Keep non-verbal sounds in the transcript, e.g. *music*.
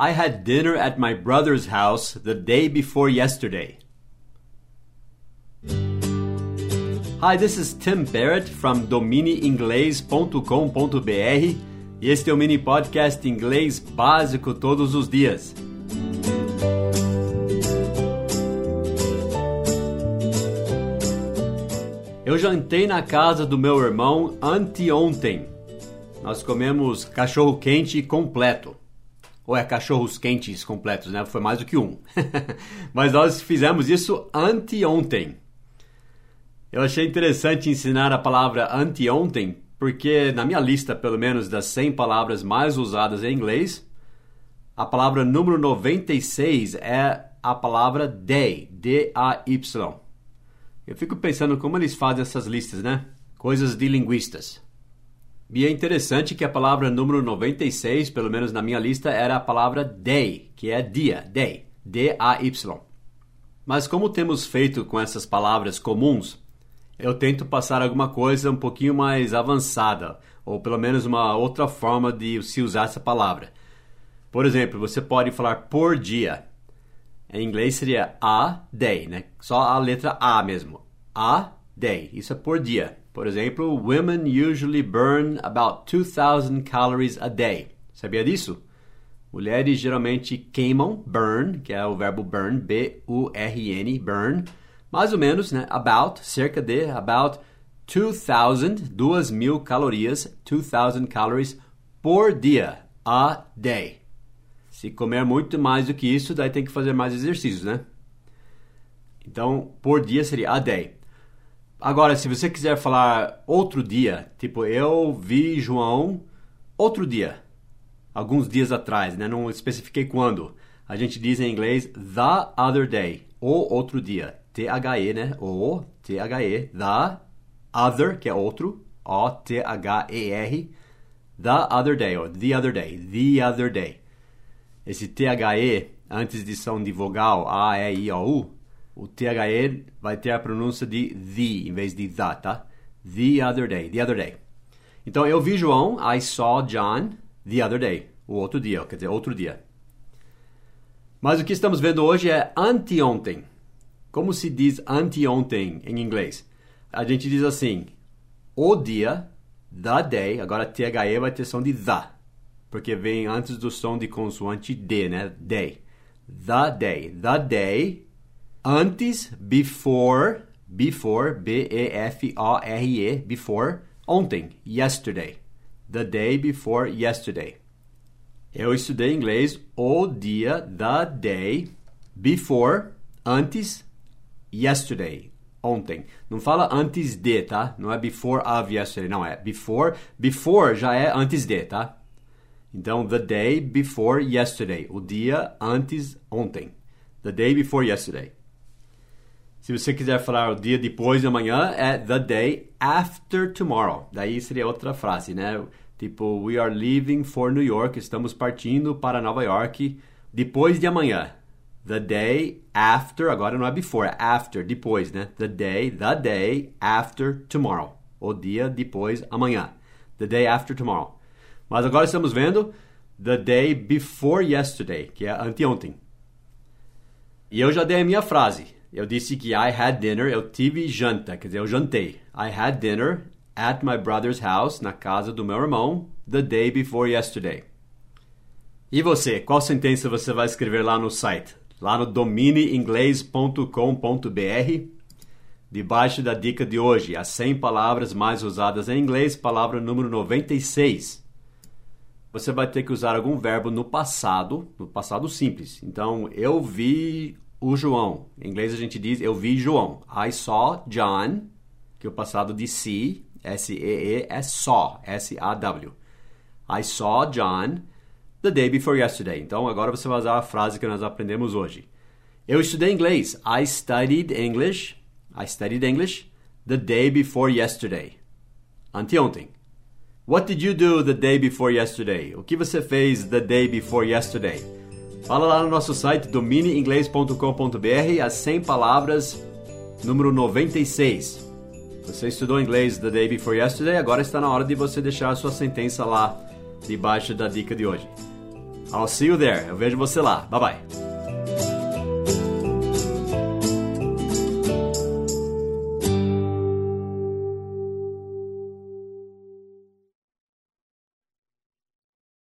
I had dinner at my brother's house the day before yesterday. Hi, this is Tim Barrett from dominiinglês.com.br e este é o mini podcast inglês básico todos os dias. Eu jantei na casa do meu irmão anteontem. Nós comemos cachorro quente completo. Ou é cachorros quentes completos, né? Foi mais do que um. *laughs* Mas nós fizemos isso anteontem. Eu achei interessante ensinar a palavra anteontem, porque na minha lista, pelo menos das 100 palavras mais usadas em inglês, a palavra número 96 é a palavra day, D-A-Y. Eu fico pensando como eles fazem essas listas, né? Coisas de linguistas. E é interessante que a palavra número 96, pelo menos na minha lista, era a palavra day, que é dia, day, D-A-Y. Mas como temos feito com essas palavras comuns, eu tento passar alguma coisa um pouquinho mais avançada, ou pelo menos uma outra forma de se usar essa palavra. Por exemplo, você pode falar por dia. Em inglês seria a day, né? Só a letra A mesmo. A day. Isso é por dia. Por exemplo, women usually burn about 2000 calories a day. Sabia disso? Mulheres geralmente queimam, burn, que é o verbo burn, B-U-R-N, burn, mais ou menos, né? About, cerca de, about 2000, 2000 calorias, 2000 calories por dia, a day. Se comer muito mais do que isso, daí tem que fazer mais exercícios, né? Então, por dia seria a day. Agora, se você quiser falar outro dia, tipo, eu vi João outro dia, alguns dias atrás, né? Não especifiquei quando. A gente diz em inglês the other day, ou outro dia. T-H-E, né? O, T-H-E, the other, que é outro, O-T-H-E-R, the other day, ou the other day, the other day. Esse T-H-E, antes de som de vogal, A, E, I, O, U, o T-H-E vai ter a pronúncia de the, em vez de the, tá? The other day, the other day. Então, eu vi João, I saw John, the other day, o outro dia, quer dizer, outro dia. Mas o que estamos vendo hoje é anteontem. Como se diz anteontem em inglês? A gente diz assim, o dia, the day, agora THE vai ter som de the, porque vem antes do som de consoante D, né? Day. The day. The day, antes, before, before, B-E-F-O-R-E, before, ontem, yesterday. The day before yesterday. Eu estudei inglês o dia, the day, before, antes, yesterday, ontem. Não fala antes de, tá? Não é before of yesterday, não é before. Before já é antes de, tá? Então, the day before yesterday, o dia antes ontem. The day before yesterday. Se você quiser falar o dia depois de amanhã, é the day after tomorrow. Daí seria outra frase, né? Tipo, we are leaving for New York, estamos partindo para Nova York depois de amanhã. The day after, agora não é before, é after, depois, né? The day, the day after tomorrow. O dia depois amanhã. The day after tomorrow. Mas agora estamos vendo the day before yesterday, que é anteontem. E eu já dei a minha frase. Eu disse que I had dinner, eu tive janta, quer dizer, eu jantei. I had dinner at my brother's house, na casa do meu irmão, the day before yesterday. E você, qual sentença você vai escrever lá no site? Lá no dominieinglês.com.br? Debaixo da dica de hoje, as 100 palavras mais usadas em inglês, palavra número 96. Você vai ter que usar algum verbo no passado, no passado simples. Então, eu vi o João. Em inglês a gente diz eu vi João. I saw John, que é o passado de see, S-E-E, é saw, S-A-W. I saw John the day before yesterday. Então agora você vai usar a frase que nós aprendemos hoje. Eu estudei inglês. I studied English. I studied English the day before yesterday. Anteontem. What did you do the day before yesterday? O que você fez the day before yesterday? Fala lá no nosso site dominieinglês.com.br as 100 palavras número 96. Você estudou inglês the day before yesterday, agora está na hora de você deixar a sua sentença lá debaixo da dica de hoje. I'll see you there. Eu vejo você lá. Bye bye.